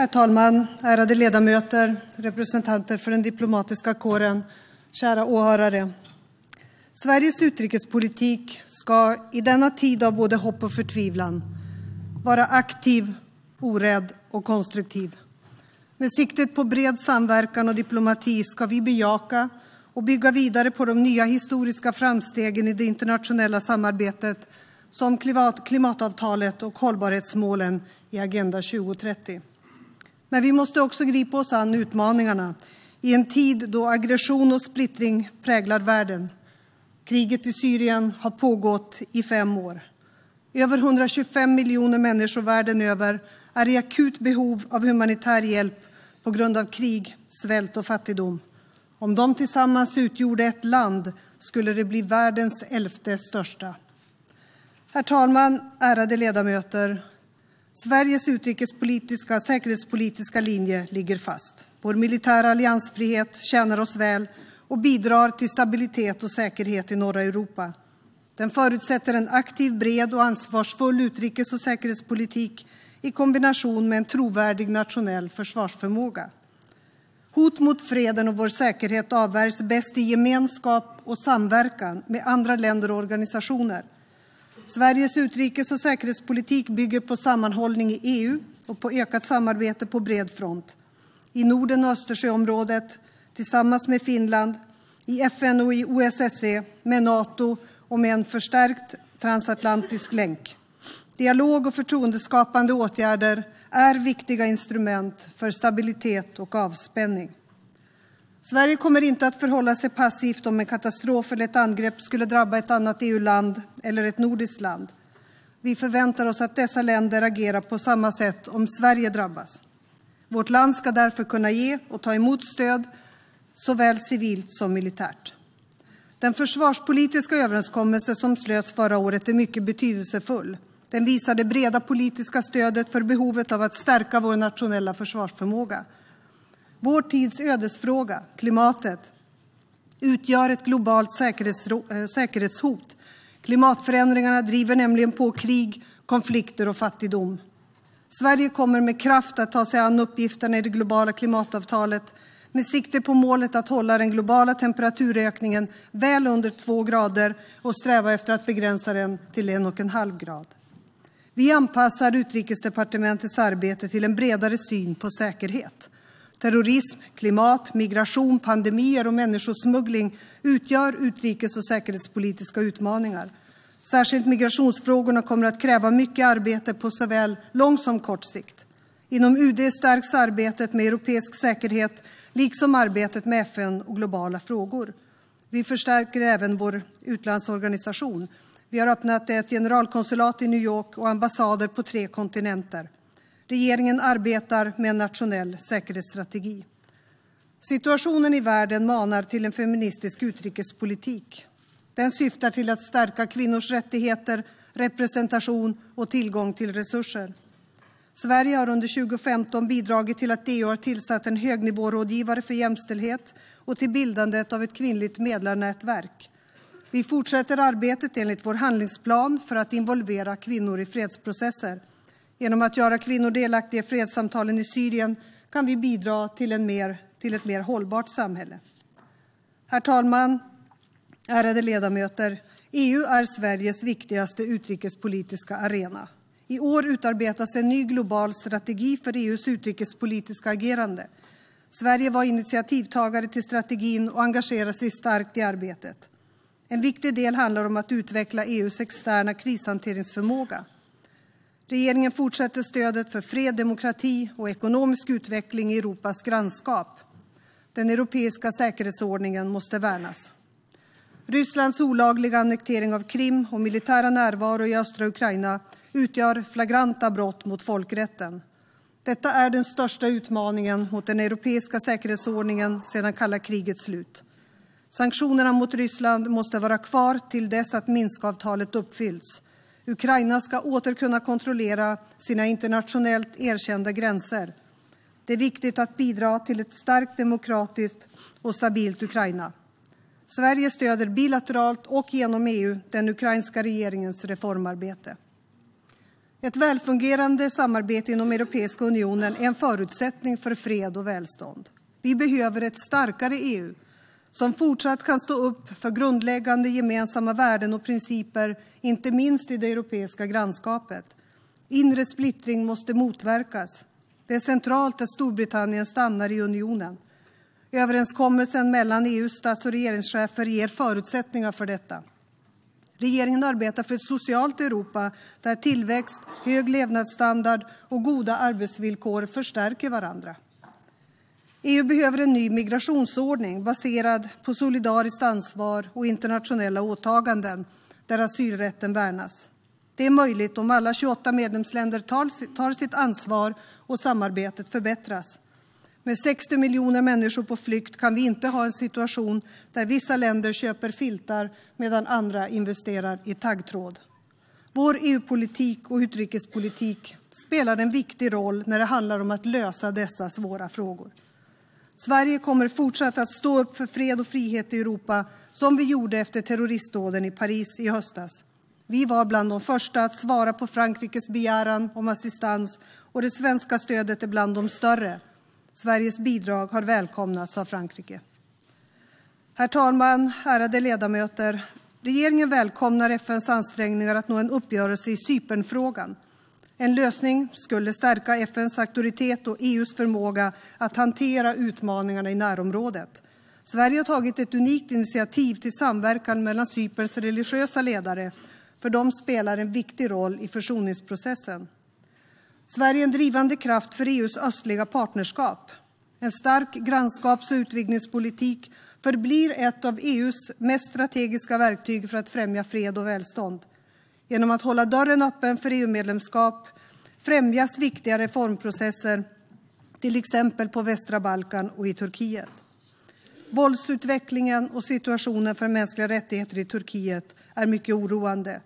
Herr talman, ärade ledamöter, representanter för den diplomatiska kåren, kära åhörare! Sveriges utrikespolitik ska i denna tid av både hopp och förtvivlan vara aktiv, orädd och konstruktiv. Med siktet på bred samverkan och diplomati ska vi bejaka och bygga vidare på de nya historiska framstegen i det internationella samarbetet som klimatavtalet och hållbarhetsmålen i Agenda 2030. Men vi måste också gripa oss an utmaningarna i en tid då aggression och splittring präglar världen. Kriget i Syrien har pågått i fem år. Över 125 miljoner människor världen över är i akut behov av humanitär hjälp på grund av krig, svält och fattigdom. Om de tillsammans utgjorde ett land skulle det bli världens elfte största. Herr talman, ärade ledamöter! Sveriges utrikespolitiska och säkerhetspolitiska linje ligger fast. Vår militära alliansfrihet tjänar oss väl och bidrar till stabilitet och säkerhet i norra Europa. Den förutsätter en aktiv, bred och ansvarsfull utrikes och säkerhetspolitik i kombination med en trovärdig nationell försvarsförmåga. Hot mot freden och vår säkerhet avvärjs bäst i gemenskap och samverkan med andra länder och organisationer. Sveriges utrikes och säkerhetspolitik bygger på sammanhållning i EU och på ökat samarbete på bred front i Norden och Östersjöområdet, tillsammans med Finland, i FN och i OSSE, med Nato och med en förstärkt transatlantisk länk. Dialog och förtroendeskapande åtgärder är viktiga instrument för stabilitet och avspänning. Sverige kommer inte att förhålla sig passivt om en katastrof eller ett angrepp skulle drabba ett annat EU-land eller ett nordiskt land. Vi förväntar oss att dessa länder agerar på samma sätt om Sverige drabbas. Vårt land ska därför kunna ge och ta emot stöd, såväl civilt som militärt. Den försvarspolitiska överenskommelse som slöts förra året är mycket betydelsefull. Den visar det breda politiska stödet för behovet av att stärka vår nationella försvarsförmåga. Vår tids ödesfråga, klimatet, utgör ett globalt eh, säkerhetshot. Klimatförändringarna driver nämligen på krig, konflikter och fattigdom. Sverige kommer med kraft att ta sig an uppgifterna i det globala klimatavtalet med sikte på målet att hålla den globala temperaturökningen väl under två grader och sträva efter att begränsa den till en och en halv grad. Vi anpassar Utrikesdepartementets arbete till en bredare syn på säkerhet. Terrorism, klimat, migration, pandemier och människosmuggling utgör utrikes och säkerhetspolitiska utmaningar. Särskilt migrationsfrågorna kommer att kräva mycket arbete på såväl lång som kort sikt. Inom UD stärks arbetet med europeisk säkerhet liksom arbetet med FN och globala frågor. Vi förstärker även vår utlandsorganisation. Vi har öppnat ett generalkonsulat i New York och ambassader på tre kontinenter. Regeringen arbetar med en nationell säkerhetsstrategi. Situationen i världen manar till en feministisk utrikespolitik. Den syftar till att stärka kvinnors rättigheter, representation och tillgång till resurser. Sverige har under 2015 bidragit till att EU har tillsatt en högnivårådgivare för jämställdhet och till bildandet av ett kvinnligt medlarnätverk. Vi fortsätter arbetet enligt vår handlingsplan för att involvera kvinnor i fredsprocesser. Genom att göra kvinnor delaktiga i fredssamtalen i Syrien kan vi bidra till, en mer, till ett mer hållbart samhälle. Herr talman! Ärade ledamöter! EU är Sveriges viktigaste utrikespolitiska arena. I år utarbetas en ny global strategi för EUs utrikespolitiska agerande. Sverige var initiativtagare till strategin och engagerar sig starkt i arbetet. En viktig del handlar om att utveckla EUs externa krishanteringsförmåga. Regeringen fortsätter stödet för fred, demokrati och ekonomisk utveckling i Europas grannskap. Den europeiska säkerhetsordningen måste värnas. Rysslands olagliga annektering av Krim och militära närvaro i östra Ukraina utgör flagranta brott mot folkrätten. Detta är den största utmaningen mot den europeiska säkerhetsordningen sedan kalla krigets slut. Sanktionerna mot Ryssland måste vara kvar till dess att Minskavtalet uppfyllts. Ukraina ska åter kunna kontrollera sina internationellt erkända gränser. Det är viktigt att bidra till ett starkt demokratiskt och stabilt Ukraina. Sverige stöder bilateralt och genom EU den ukrainska regeringens reformarbete. Ett välfungerande samarbete inom Europeiska unionen är en förutsättning för fred och välstånd. Vi behöver ett starkare EU som fortsatt kan stå upp för grundläggande gemensamma värden och principer, inte minst i det europeiska grannskapet. Inre splittring måste motverkas. Det är centralt att Storbritannien stannar i unionen. Överenskommelsen mellan EUs stats och regeringschefer ger förutsättningar för detta. Regeringen arbetar för ett socialt Europa där tillväxt, hög levnadsstandard och goda arbetsvillkor förstärker varandra. EU behöver en ny migrationsordning baserad på solidariskt ansvar och internationella åtaganden där asylrätten värnas. Det är möjligt om alla 28 medlemsländer tar sitt ansvar och samarbetet förbättras. Med 60 miljoner människor på flykt kan vi inte ha en situation där vissa länder köper filtar medan andra investerar i taggtråd. Vår EU-politik och utrikespolitik spelar en viktig roll när det handlar om att lösa dessa svåra frågor. Sverige kommer fortsatt att stå upp för fred och frihet i Europa som vi gjorde efter terroristdåden i Paris i höstas. Vi var bland de första att svara på Frankrikes begäran om assistans och det svenska stödet är bland de större. Sveriges bidrag har välkomnats av Frankrike. Herr talman, ärade ledamöter! Regeringen välkomnar FNs ansträngningar att nå en uppgörelse i Cypernfrågan. En lösning skulle stärka FNs auktoritet och EUs förmåga att hantera utmaningarna i närområdet. Sverige har tagit ett unikt initiativ till samverkan mellan Cyperns religiösa ledare, för de spelar en viktig roll i försoningsprocessen. Sverige är en drivande kraft för EUs östliga partnerskap. En stark grannskaps och utvidgningspolitik förblir ett av EUs mest strategiska verktyg för att främja fred och välstånd. Genom att hålla dörren öppen för EU-medlemskap främjas viktiga reformprocesser, till exempel på västra Balkan och i Turkiet. Våldsutvecklingen och situationen för mänskliga rättigheter i Turkiet är mycket oroande.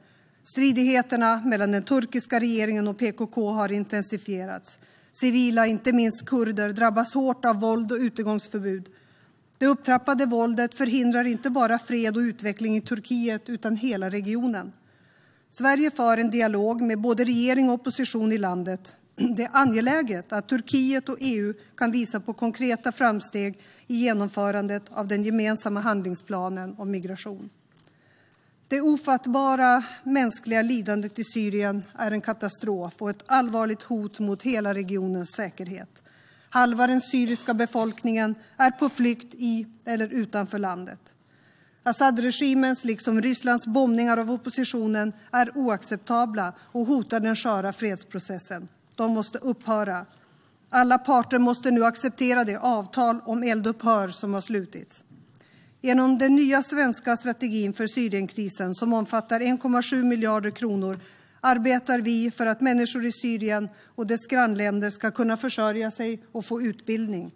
Stridigheterna mellan den turkiska regeringen och PKK har intensifierats. Civila, inte minst kurder, drabbas hårt av våld och utegångsförbud. Det upptrappade våldet förhindrar inte bara fred och utveckling i Turkiet utan hela regionen. Sverige för en dialog med både regering och opposition i landet. Det är angeläget att Turkiet och EU kan visa på konkreta framsteg i genomförandet av den gemensamma handlingsplanen om migration. Det ofattbara mänskliga lidandet i Syrien är en katastrof och ett allvarligt hot mot hela regionens säkerhet. Halva den syriska befolkningen är på flykt i eller utanför landet. Assad-regimens, liksom Rysslands, bombningar av oppositionen är oacceptabla och hotar den sköra fredsprocessen. De måste upphöra. Alla parter måste nu acceptera det avtal om eldupphör som har slutits. Genom den nya svenska strategin för Syrienkrisen, som omfattar 1,7 miljarder kronor, arbetar vi för att människor i Syrien och dess grannländer ska kunna försörja sig och få utbildning.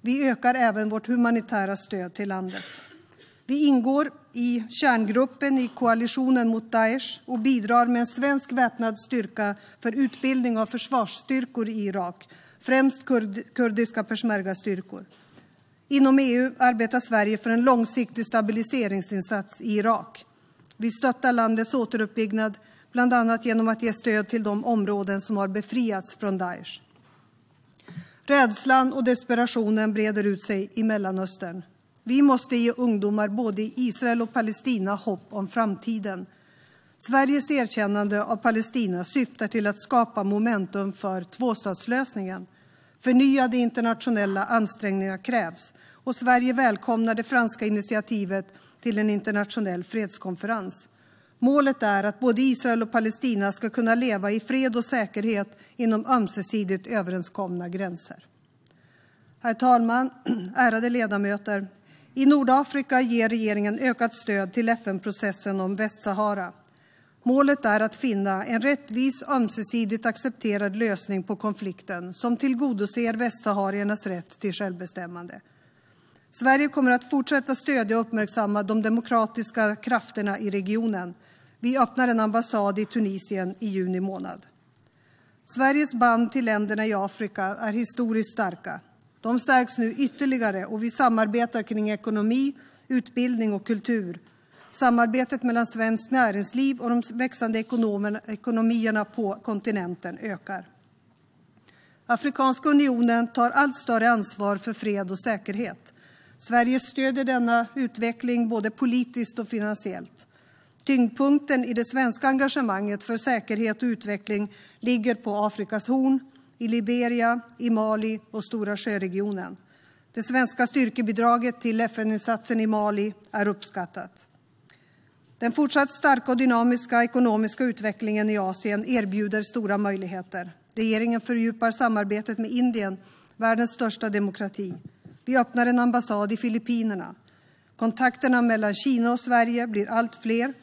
Vi ökar även vårt humanitära stöd till landet. Vi ingår i kärngruppen i koalitionen mot Daesh och bidrar med en svensk väpnad styrka för utbildning av försvarsstyrkor i Irak, främst kurd kurdiska peshmergastyrkor. Inom EU arbetar Sverige för en långsiktig stabiliseringsinsats i Irak. Vi stöttar landets återuppbyggnad, bland annat genom att ge stöd till de områden som har befriats från Daesh. Rädslan och desperationen breder ut sig i Mellanöstern. Vi måste ge ungdomar både i Israel och Palestina hopp om framtiden. Sveriges erkännande av Palestina syftar till att skapa momentum för tvåstatslösningen. Förnyade internationella ansträngningar krävs och Sverige välkomnar det franska initiativet till en internationell fredskonferens. Målet är att både Israel och Palestina ska kunna leva i fred och säkerhet inom ömsesidigt överenskomna gränser. Herr talman! Ärade ledamöter! I Nordafrika ger regeringen ökat stöd till FN-processen om Västsahara. Målet är att finna en rättvis, ömsesidigt accepterad lösning på konflikten som tillgodoser västsahariernas rätt till självbestämmande. Sverige kommer att fortsätta stödja och uppmärksamma de demokratiska krafterna i regionen. Vi öppnar en ambassad i Tunisien i juni månad. Sveriges band till länderna i Afrika är historiskt starka. De stärks nu ytterligare och vi samarbetar kring ekonomi, utbildning och kultur. Samarbetet mellan svenskt näringsliv och de växande ekonomierna på kontinenten ökar. Afrikanska unionen tar allt större ansvar för fred och säkerhet. Sverige stöder denna utveckling både politiskt och finansiellt. Tyngdpunkten i det svenska engagemanget för säkerhet och utveckling ligger på Afrikas horn, i Liberia, i Mali och Stora sjöregionen. Det svenska styrkebidraget till FN-insatsen i Mali är uppskattat. Den fortsatt starka och dynamiska ekonomiska utvecklingen i Asien erbjuder stora möjligheter. Regeringen fördjupar samarbetet med Indien, världens största demokrati. Vi öppnar en ambassad i Filippinerna. Kontakterna mellan Kina och Sverige blir allt fler.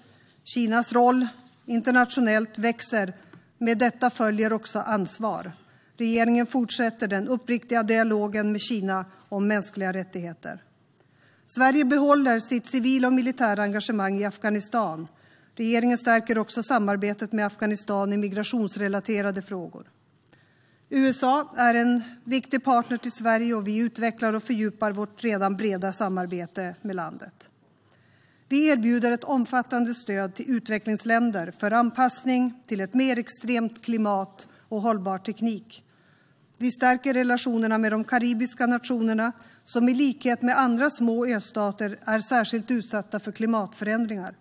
Kinas roll internationellt växer. Med detta följer också ansvar. Regeringen fortsätter den uppriktiga dialogen med Kina om mänskliga rättigheter. Sverige behåller sitt civila och militära engagemang i Afghanistan. Regeringen stärker också samarbetet med Afghanistan i migrationsrelaterade frågor. USA är en viktig partner till Sverige och vi utvecklar och fördjupar vårt redan breda samarbete med landet. Vi erbjuder ett omfattande stöd till utvecklingsländer för anpassning till ett mer extremt klimat och hållbar teknik. Vi stärker relationerna med de karibiska nationerna som i likhet med andra små östater är särskilt utsatta för klimatförändringar.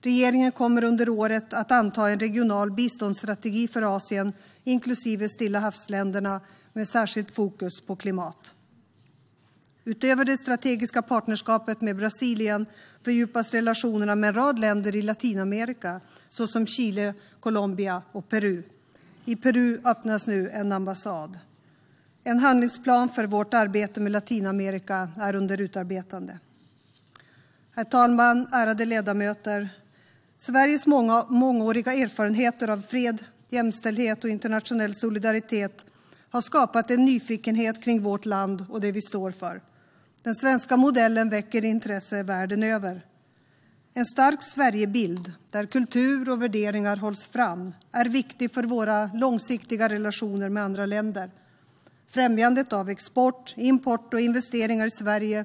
Regeringen kommer under året att anta en regional biståndsstrategi för Asien inklusive Stilla havsländerna med särskilt fokus på klimat. Utöver det strategiska partnerskapet med Brasilien fördjupas relationerna med en rad länder i Latinamerika såsom Chile, Colombia och Peru. I Peru öppnas nu en ambassad. En handlingsplan för vårt arbete med Latinamerika är under utarbetande. Herr talman, ärade ledamöter! Sveriges många, mångåriga erfarenheter av fred, jämställdhet och internationell solidaritet har skapat en nyfikenhet kring vårt land och det vi står för. Den svenska modellen väcker intresse världen över. En stark Sverigebild, där kultur och värderingar hålls fram, är viktig för våra långsiktiga relationer med andra länder. Främjandet av export, import och investeringar i Sverige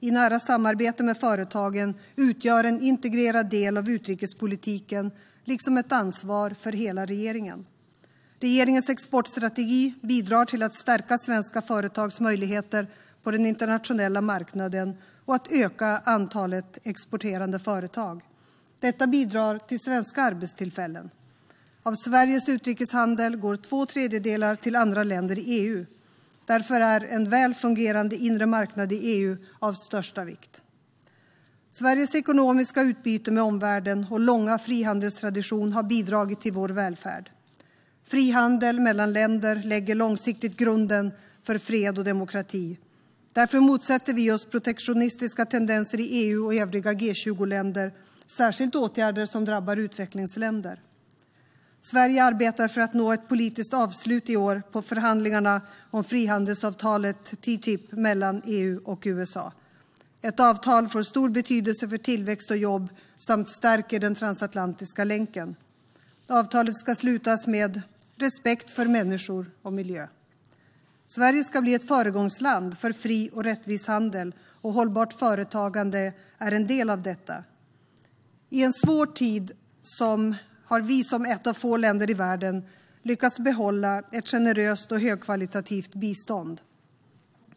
i nära samarbete med företagen utgör en integrerad del av utrikespolitiken liksom ett ansvar för hela regeringen. Regeringens exportstrategi bidrar till att stärka svenska företags möjligheter på den internationella marknaden och att öka antalet exporterande företag. Detta bidrar till svenska arbetstillfällen. Av Sveriges utrikeshandel går två tredjedelar till andra länder i EU. Därför är en väl fungerande inre marknad i EU av största vikt. Sveriges ekonomiska utbyte med omvärlden och långa frihandelstradition har bidragit till vår välfärd. Frihandel mellan länder lägger långsiktigt grunden för fred och demokrati. Därför motsätter vi oss protektionistiska tendenser i EU och övriga G20-länder, särskilt åtgärder som drabbar utvecklingsländer. Sverige arbetar för att nå ett politiskt avslut i år på förhandlingarna om frihandelsavtalet TTIP mellan EU och USA. Ett avtal får stor betydelse för tillväxt och jobb samt stärker den transatlantiska länken. Avtalet ska slutas med respekt för människor och miljö. Sverige ska bli ett föregångsland för fri och rättvis handel och hållbart företagande är en del av detta. I en svår tid som har vi som ett av få länder i världen lyckats behålla ett generöst och högkvalitativt bistånd.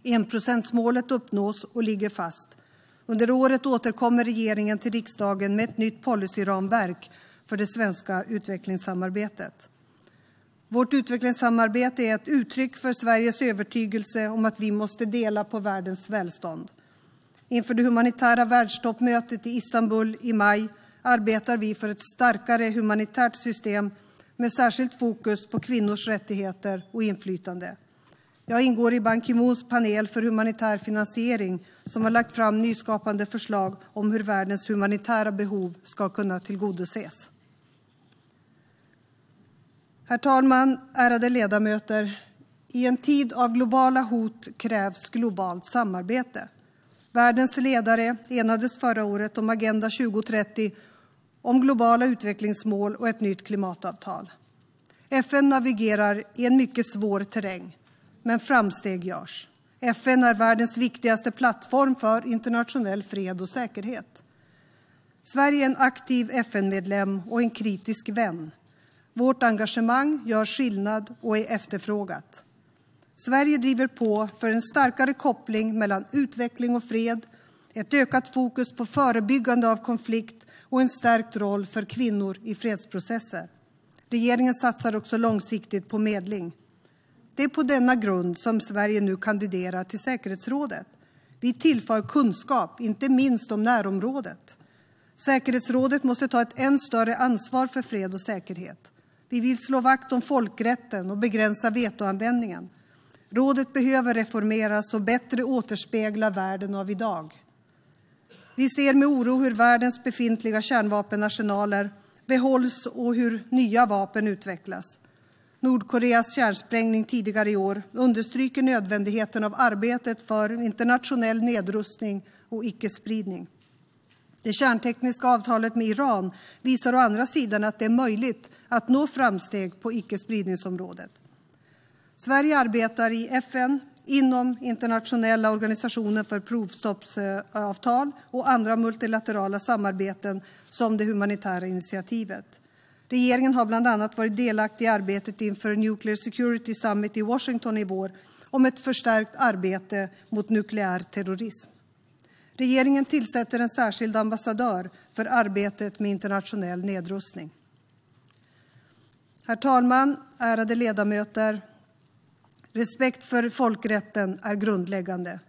Enprocentsmålet uppnås och ligger fast. Under året återkommer regeringen till riksdagen med ett nytt policyramverk för det svenska utvecklingssamarbetet. Vårt utvecklingssamarbete är ett uttryck för Sveriges övertygelse om att vi måste dela på världens välstånd. Inför det humanitära världstoppmötet i Istanbul i maj arbetar vi för ett starkare humanitärt system med särskilt fokus på kvinnors rättigheter och inflytande. Jag ingår i Ban Ki-moons panel för humanitär finansiering som har lagt fram nyskapande förslag om hur världens humanitära behov ska kunna tillgodoses. Herr talman, ärade ledamöter! I en tid av globala hot krävs globalt samarbete. Världens ledare enades förra året om Agenda 2030 om globala utvecklingsmål och ett nytt klimatavtal. FN navigerar i en mycket svår terräng, men framsteg görs. FN är världens viktigaste plattform för internationell fred och säkerhet. Sverige är en aktiv FN-medlem och en kritisk vän. Vårt engagemang gör skillnad och är efterfrågat. Sverige driver på för en starkare koppling mellan utveckling och fred, ett ökat fokus på förebyggande av konflikt och en stärkt roll för kvinnor i fredsprocesser. Regeringen satsar också långsiktigt på medling. Det är på denna grund som Sverige nu kandiderar till säkerhetsrådet. Vi tillför kunskap, inte minst om närområdet. Säkerhetsrådet måste ta ett än större ansvar för fred och säkerhet. Vi vill slå vakt om folkrätten och begränsa vetoanvändningen. Rådet behöver reformeras och bättre återspegla världen av idag. Vi ser med oro hur världens befintliga kärnvapenarsenaler behålls och hur nya vapen utvecklas. Nordkoreas kärnsprängning tidigare i år understryker nödvändigheten av arbetet för internationell nedrustning och icke-spridning. Det kärntekniska avtalet med Iran visar å andra sidan att det är möjligt att nå framsteg på icke-spridningsområdet. Sverige arbetar i FN, inom internationella organisationen för provstoppsavtal och andra multilaterala samarbeten som det humanitära initiativet. Regeringen har bland annat varit delaktig i arbetet inför Nuclear Security Summit i Washington i vår om ett förstärkt arbete mot nukleär terrorism. Regeringen tillsätter en särskild ambassadör för arbetet med internationell nedrustning. Herr talman! Ärade ledamöter! Respekt för folkrätten är grundläggande.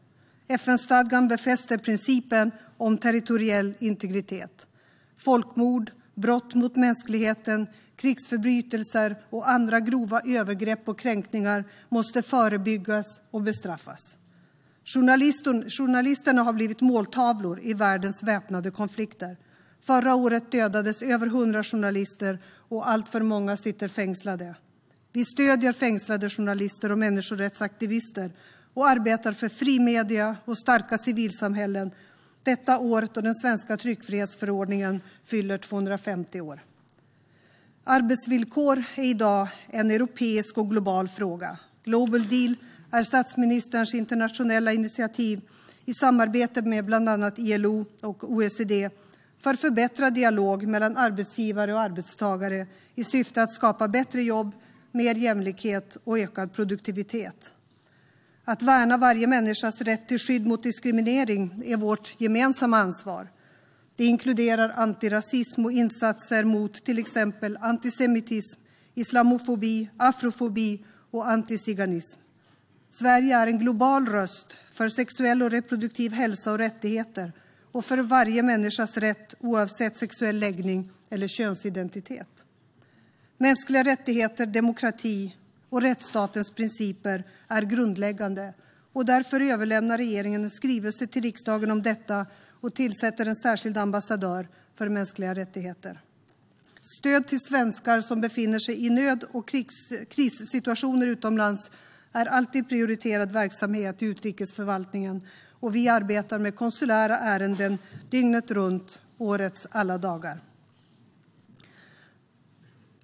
FN-stadgan befäster principen om territoriell integritet. Folkmord, brott mot mänskligheten, krigsförbrytelser och andra grova övergrepp och kränkningar måste förebyggas och bestraffas. Journalisterna har blivit måltavlor i världens väpnade konflikter. Förra året dödades över 100 journalister och alltför många sitter fängslade. Vi stödjer fängslade journalister och människorättsaktivister och arbetar för fri media och starka civilsamhällen detta år då den svenska tryckfrihetsförordningen fyller 250 år. Arbetsvillkor är i dag en europeisk och global fråga. Global Deal är statsministerns internationella initiativ i samarbete med bland annat ILO och OECD för förbättrad dialog mellan arbetsgivare och arbetstagare i syfte att skapa bättre jobb, mer jämlikhet och ökad produktivitet. Att värna varje människas rätt till skydd mot diskriminering är vårt gemensamma ansvar. Det inkluderar antirasism och insatser mot till exempel antisemitism, islamofobi, afrofobi och antiziganism. Sverige är en global röst för sexuell och reproduktiv hälsa och rättigheter och för varje människas rätt oavsett sexuell läggning eller könsidentitet. Mänskliga rättigheter, demokrati och rättsstatens principer är grundläggande. Och därför överlämnar regeringen en skrivelse till riksdagen om detta och tillsätter en särskild ambassadör för mänskliga rättigheter. Stöd till svenskar som befinner sig i nöd och krissituationer utomlands är alltid prioriterad verksamhet i utrikesförvaltningen och vi arbetar med konsulära ärenden dygnet runt, årets alla dagar.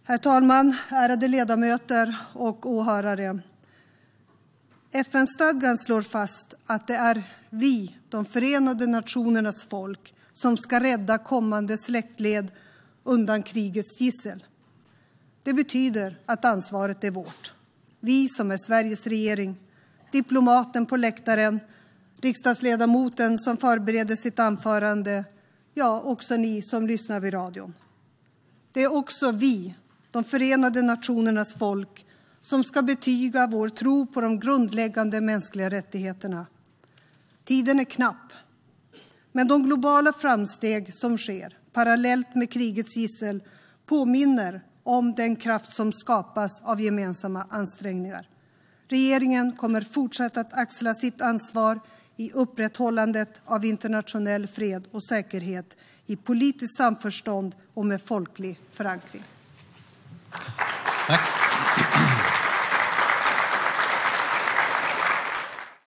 Herr talman, ärade ledamöter och åhörare! FN-stadgan slår fast att det är vi, de förenade nationernas folk, som ska rädda kommande släktled undan krigets gissel. Det betyder att ansvaret är vårt. Vi som är Sveriges regering, diplomaten på läktaren, riksdagsledamoten som förbereder sitt anförande, ja, också ni som lyssnar vid radion. Det är också vi de förenade nationernas folk, som ska betyga vår tro på de grundläggande mänskliga rättigheterna. Tiden är knapp, men de globala framsteg som sker parallellt med krigets gissel påminner om den kraft som skapas av gemensamma ansträngningar. Regeringen kommer fortsätta att axla sitt ansvar i upprätthållandet av internationell fred och säkerhet i politiskt samförstånd och med folklig förankring. Tack.